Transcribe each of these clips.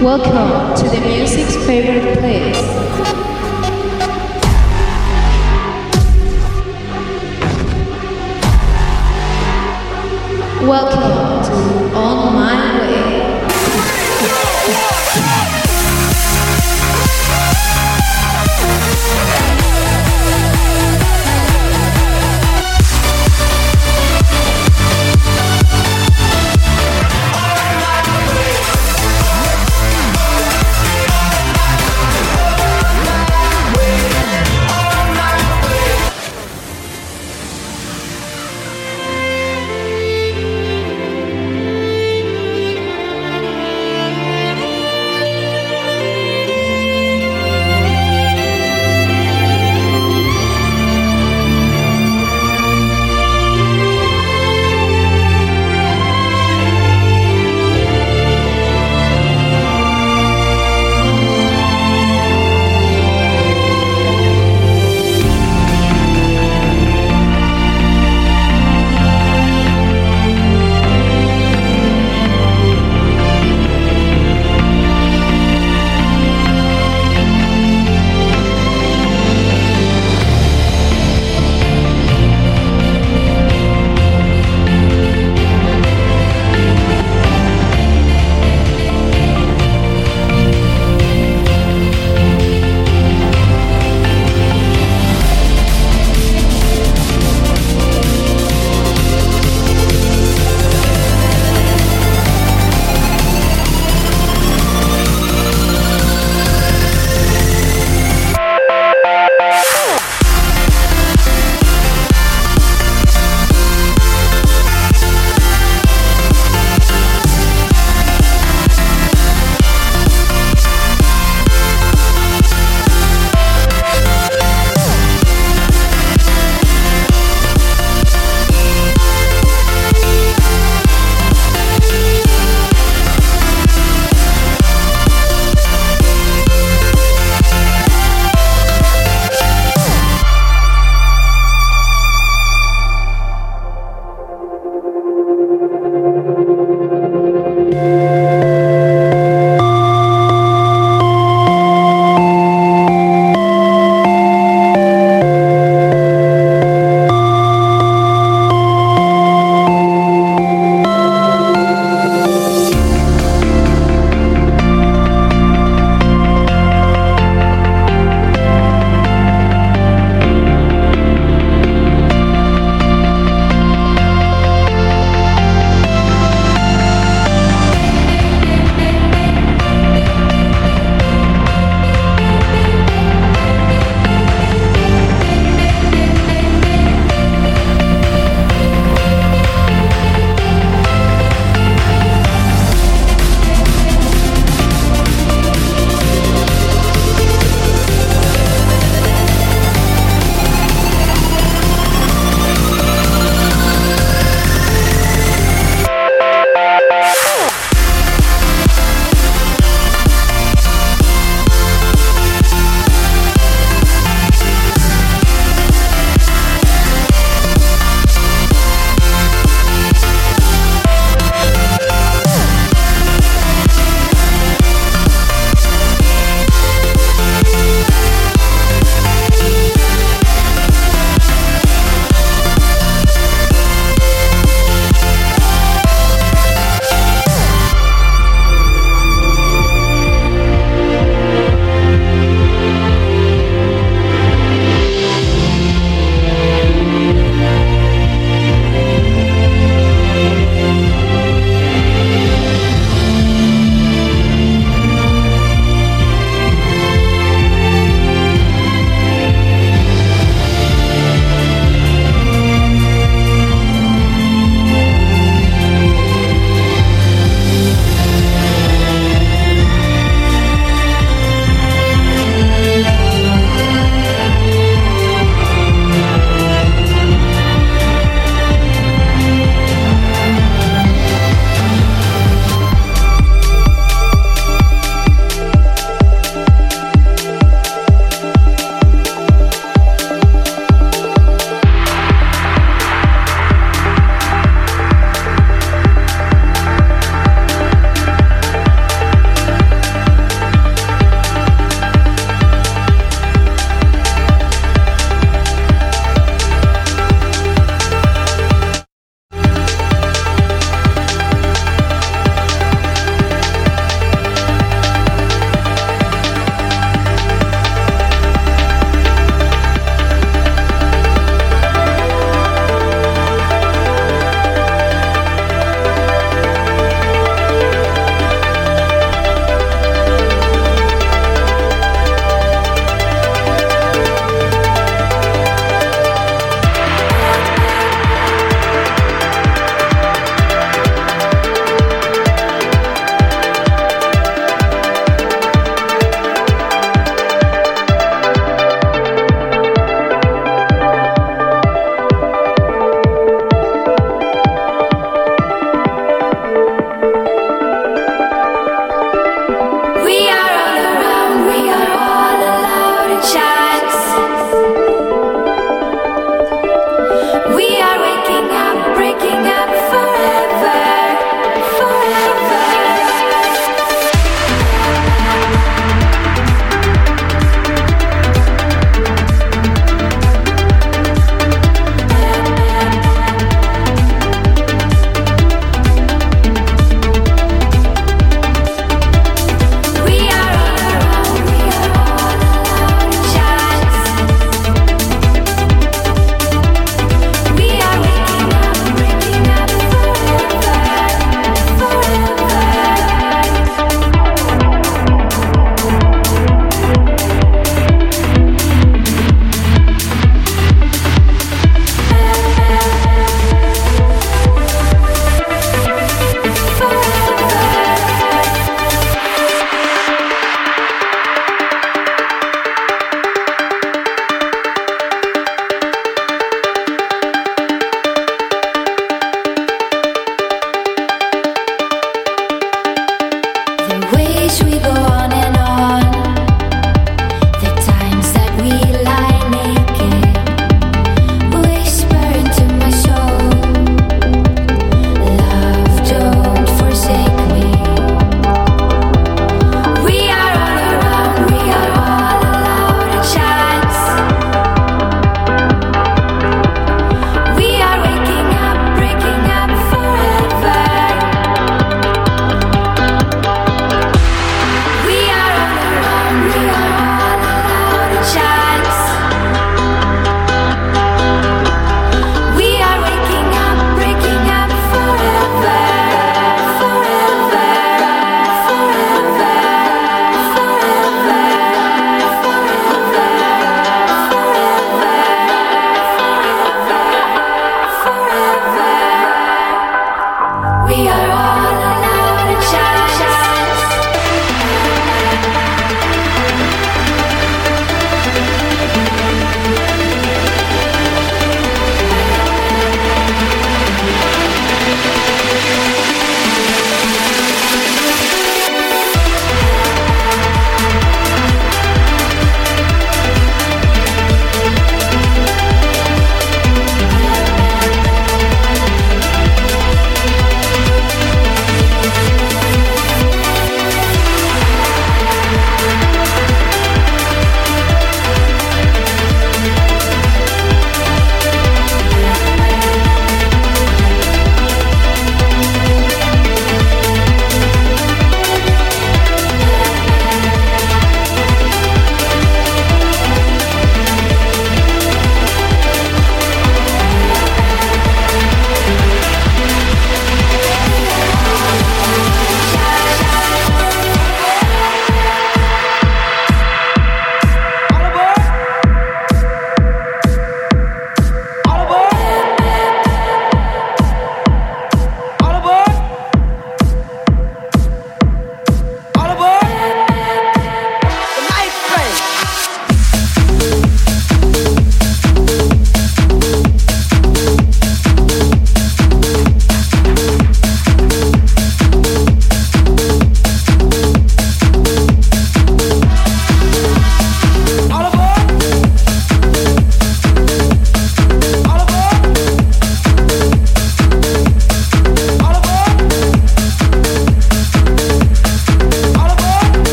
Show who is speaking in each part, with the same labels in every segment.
Speaker 1: Welcome to the music's favorite place. Welcome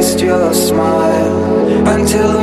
Speaker 2: taste your smile until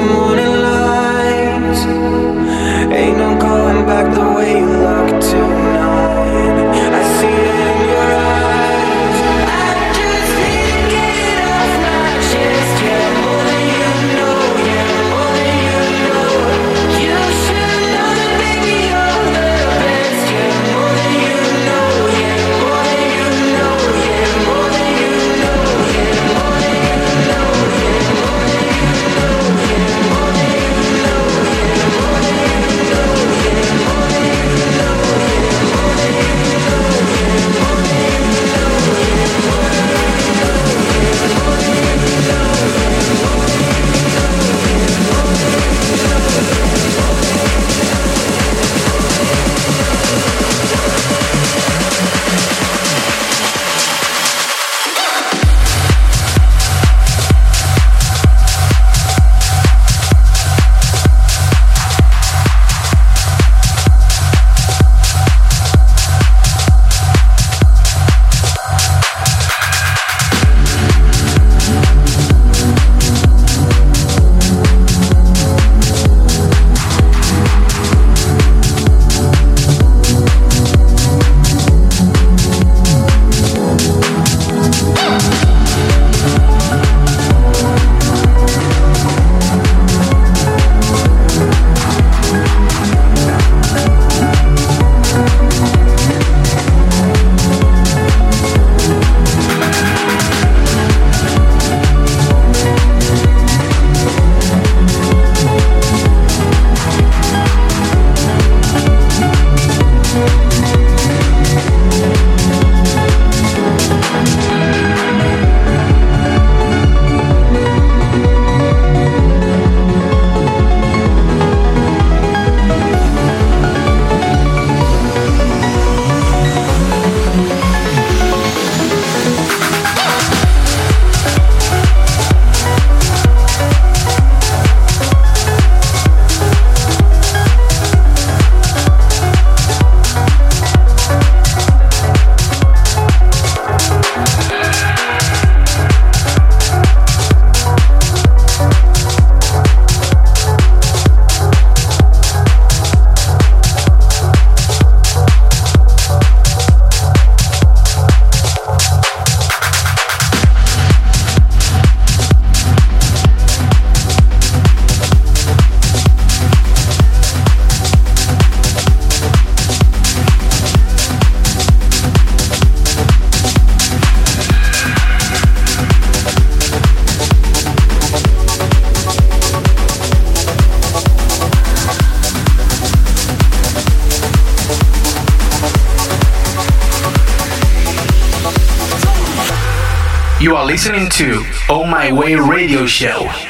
Speaker 3: listening to Oh My Way Radio Show.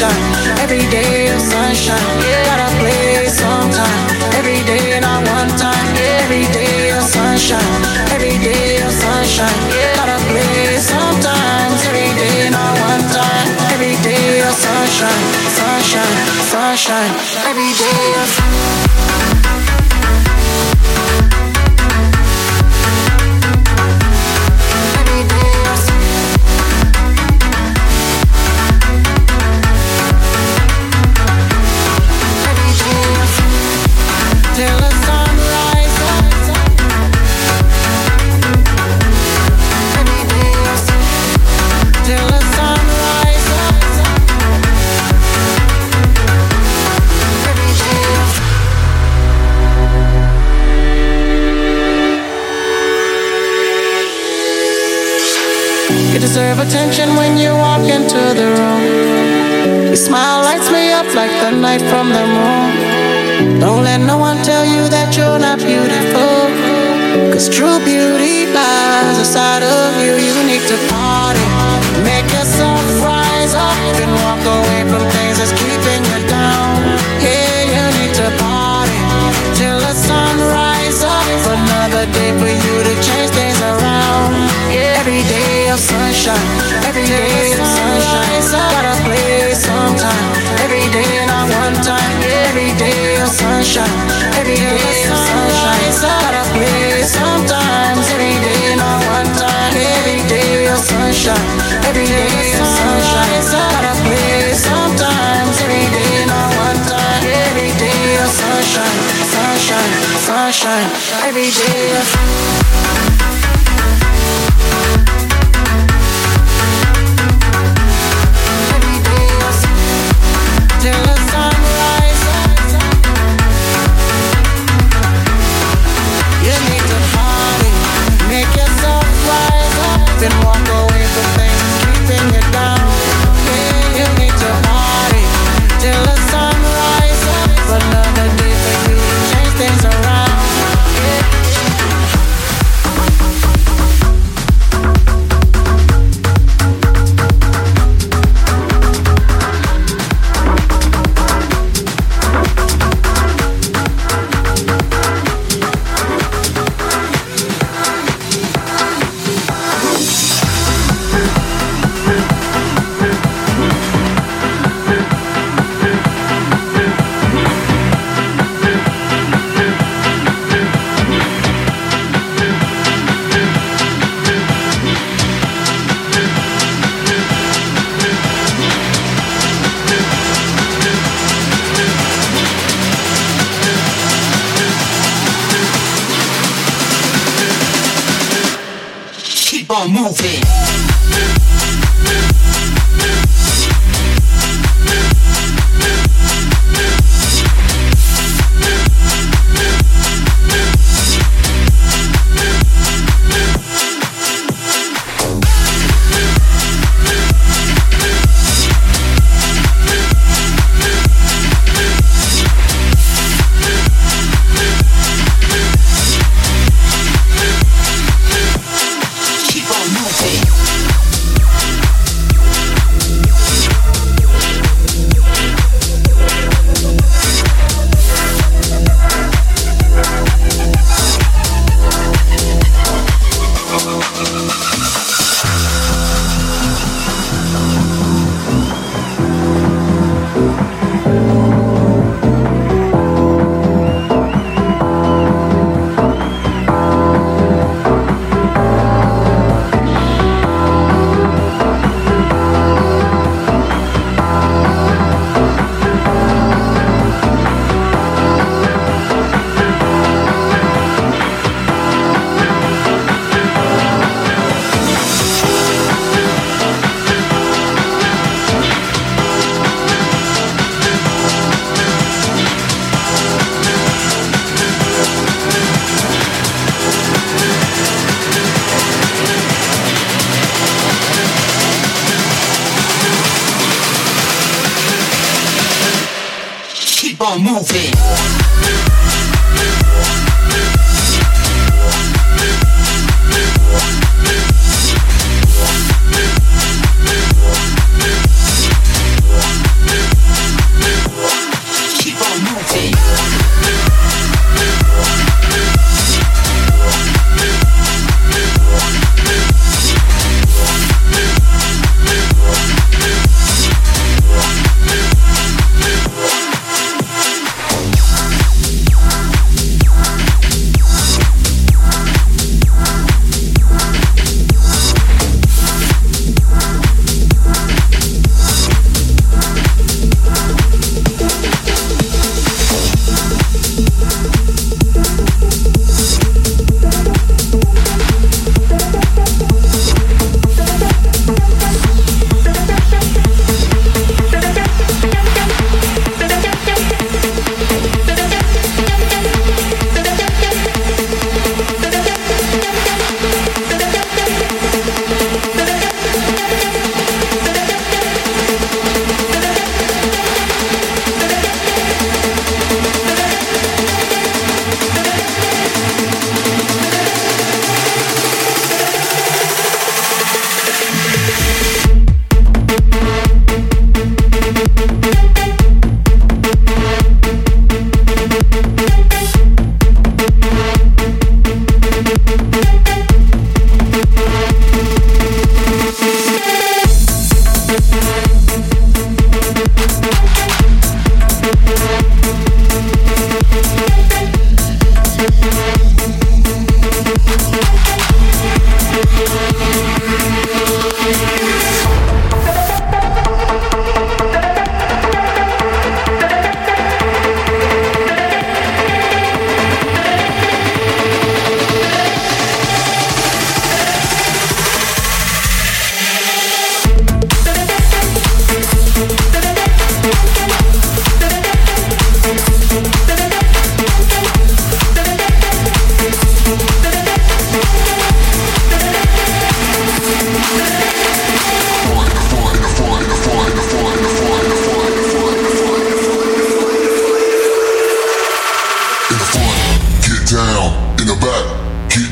Speaker 4: sunshine. Every day of sunshine. Yeah. Gotta play sometime. Every day, not one time. Yeah. Every day of sunshine. Every day of sunshine. Yeah. Gotta play sometimes. Every day, not one time. Every day of sunshine, sunshine, sunshine. Attention when you walk into the room. Your smile lights me up like the night from the moon. Don't let no one tell you that you're not beautiful. Cause true beauty lies inside of you. You need to party. Make yourself rise up and walk away from things that's keeping sunshine, every day of sunshine. Gotta play sometime. Every day, not one time. Every day of sunshine, every day of sunshine. Gotta play sometimes. Every day, not one time. Every day of sunshine, every day of sunshine. Gotta play sometimes. Every day, not one time. Every day of sunshine, sunshine, sunshine. Every day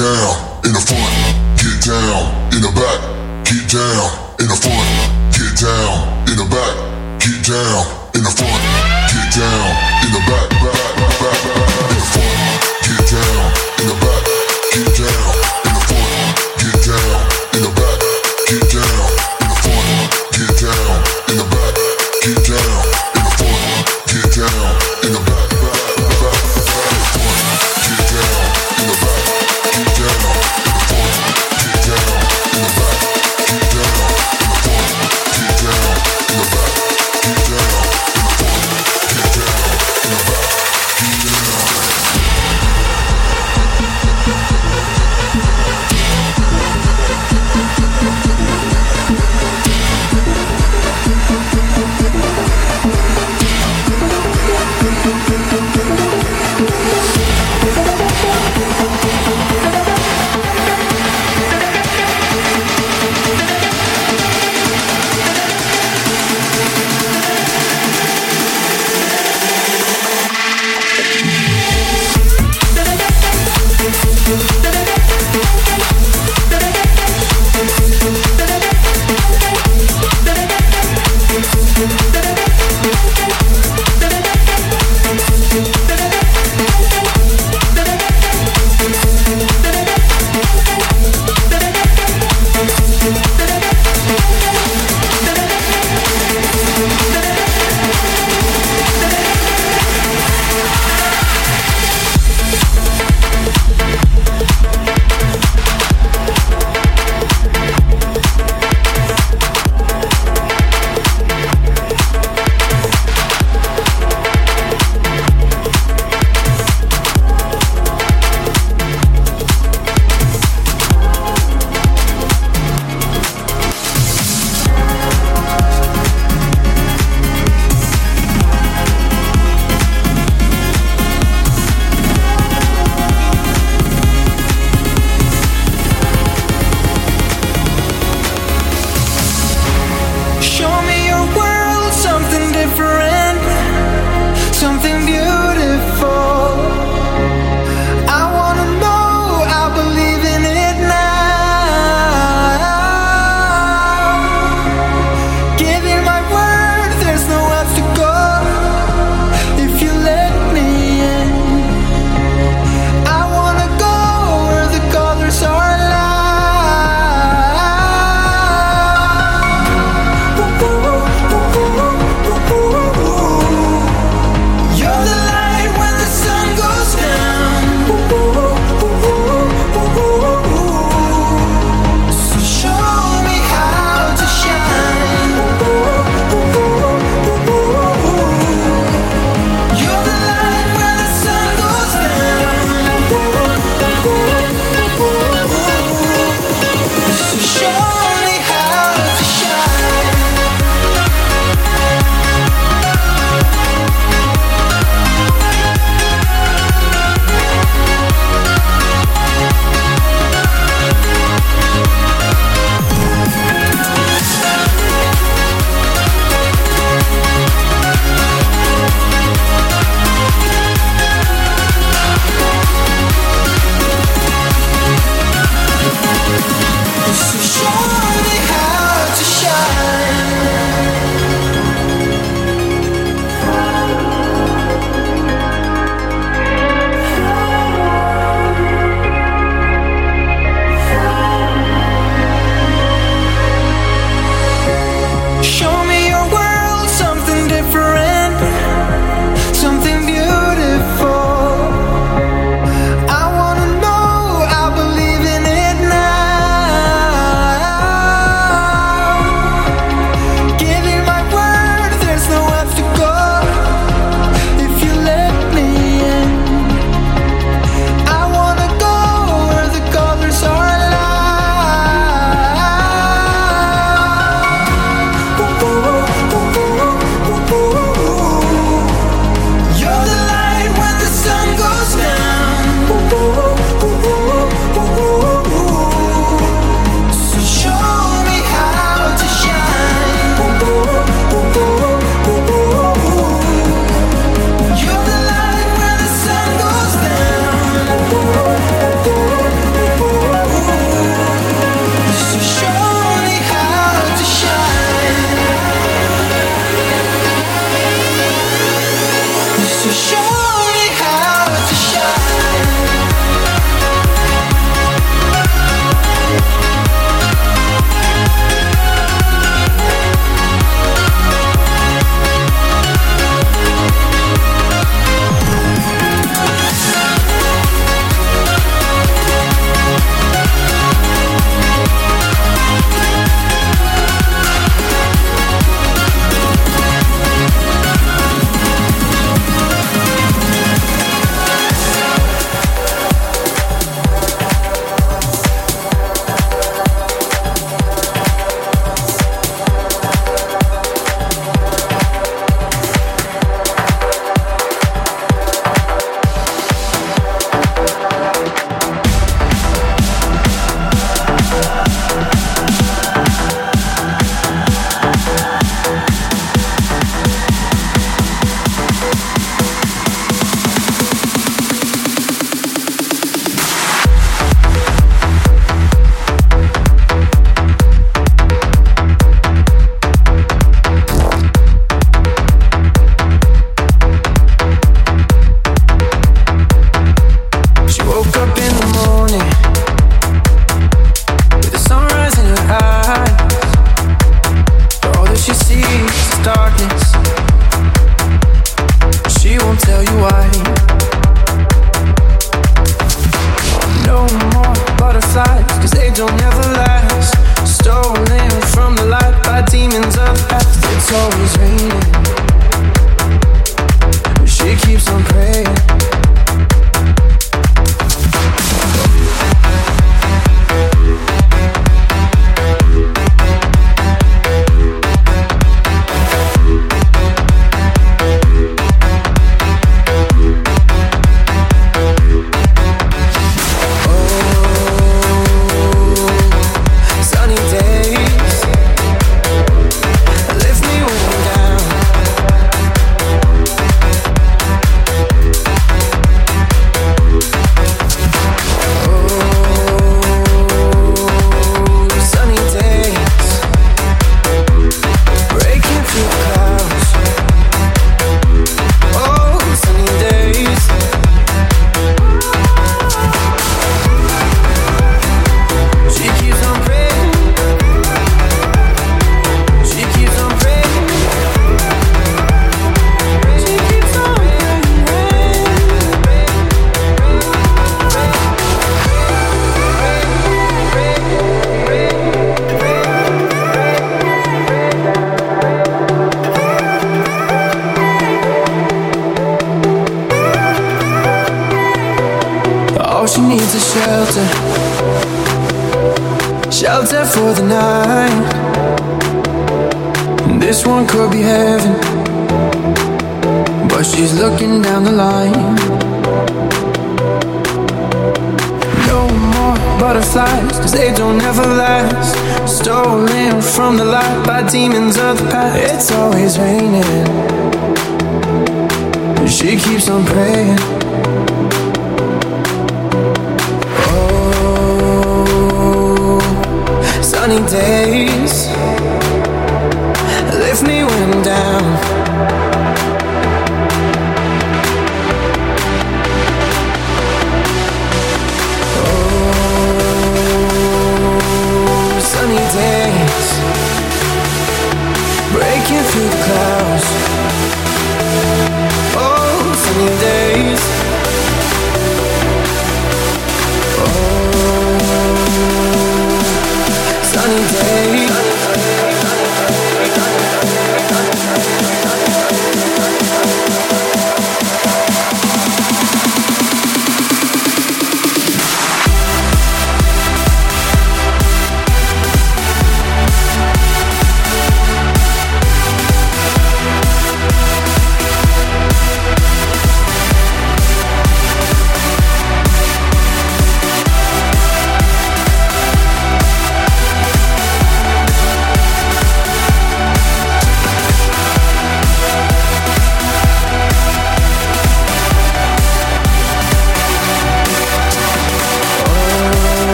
Speaker 4: down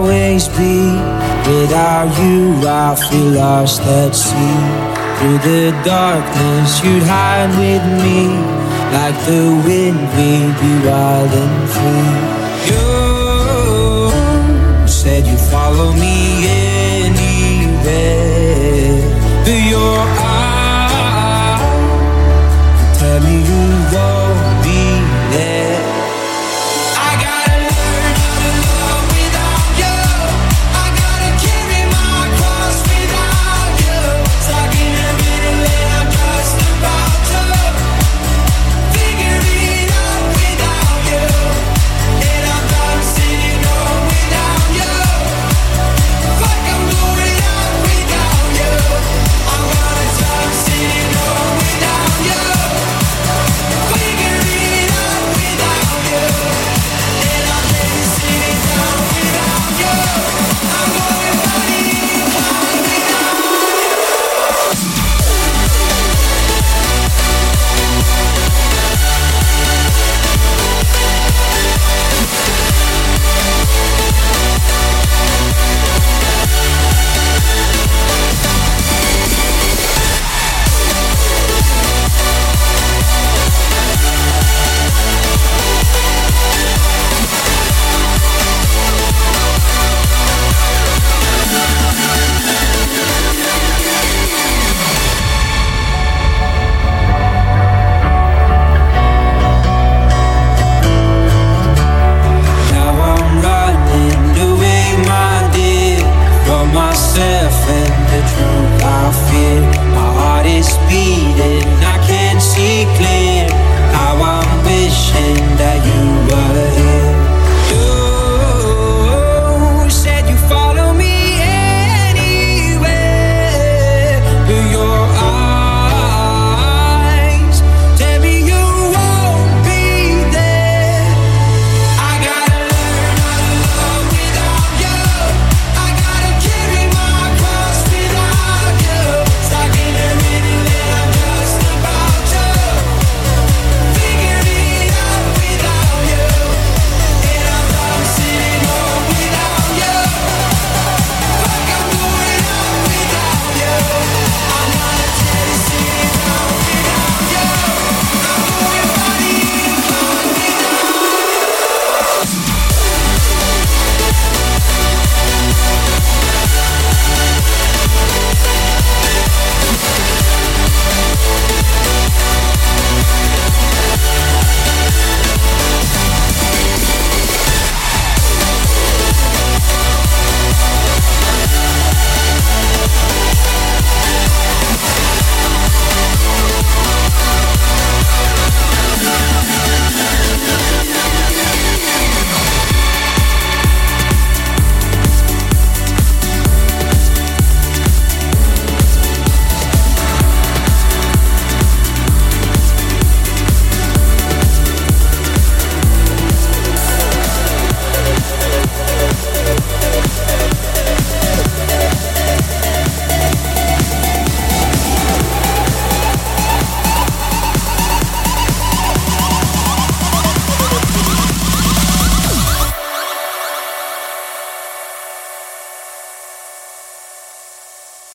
Speaker 5: always
Speaker 2: be. Without you, I feel lost at sea. Through the darkness, you'd hide with me. Like the wind, we'd be wild and free. You said you'd follow me,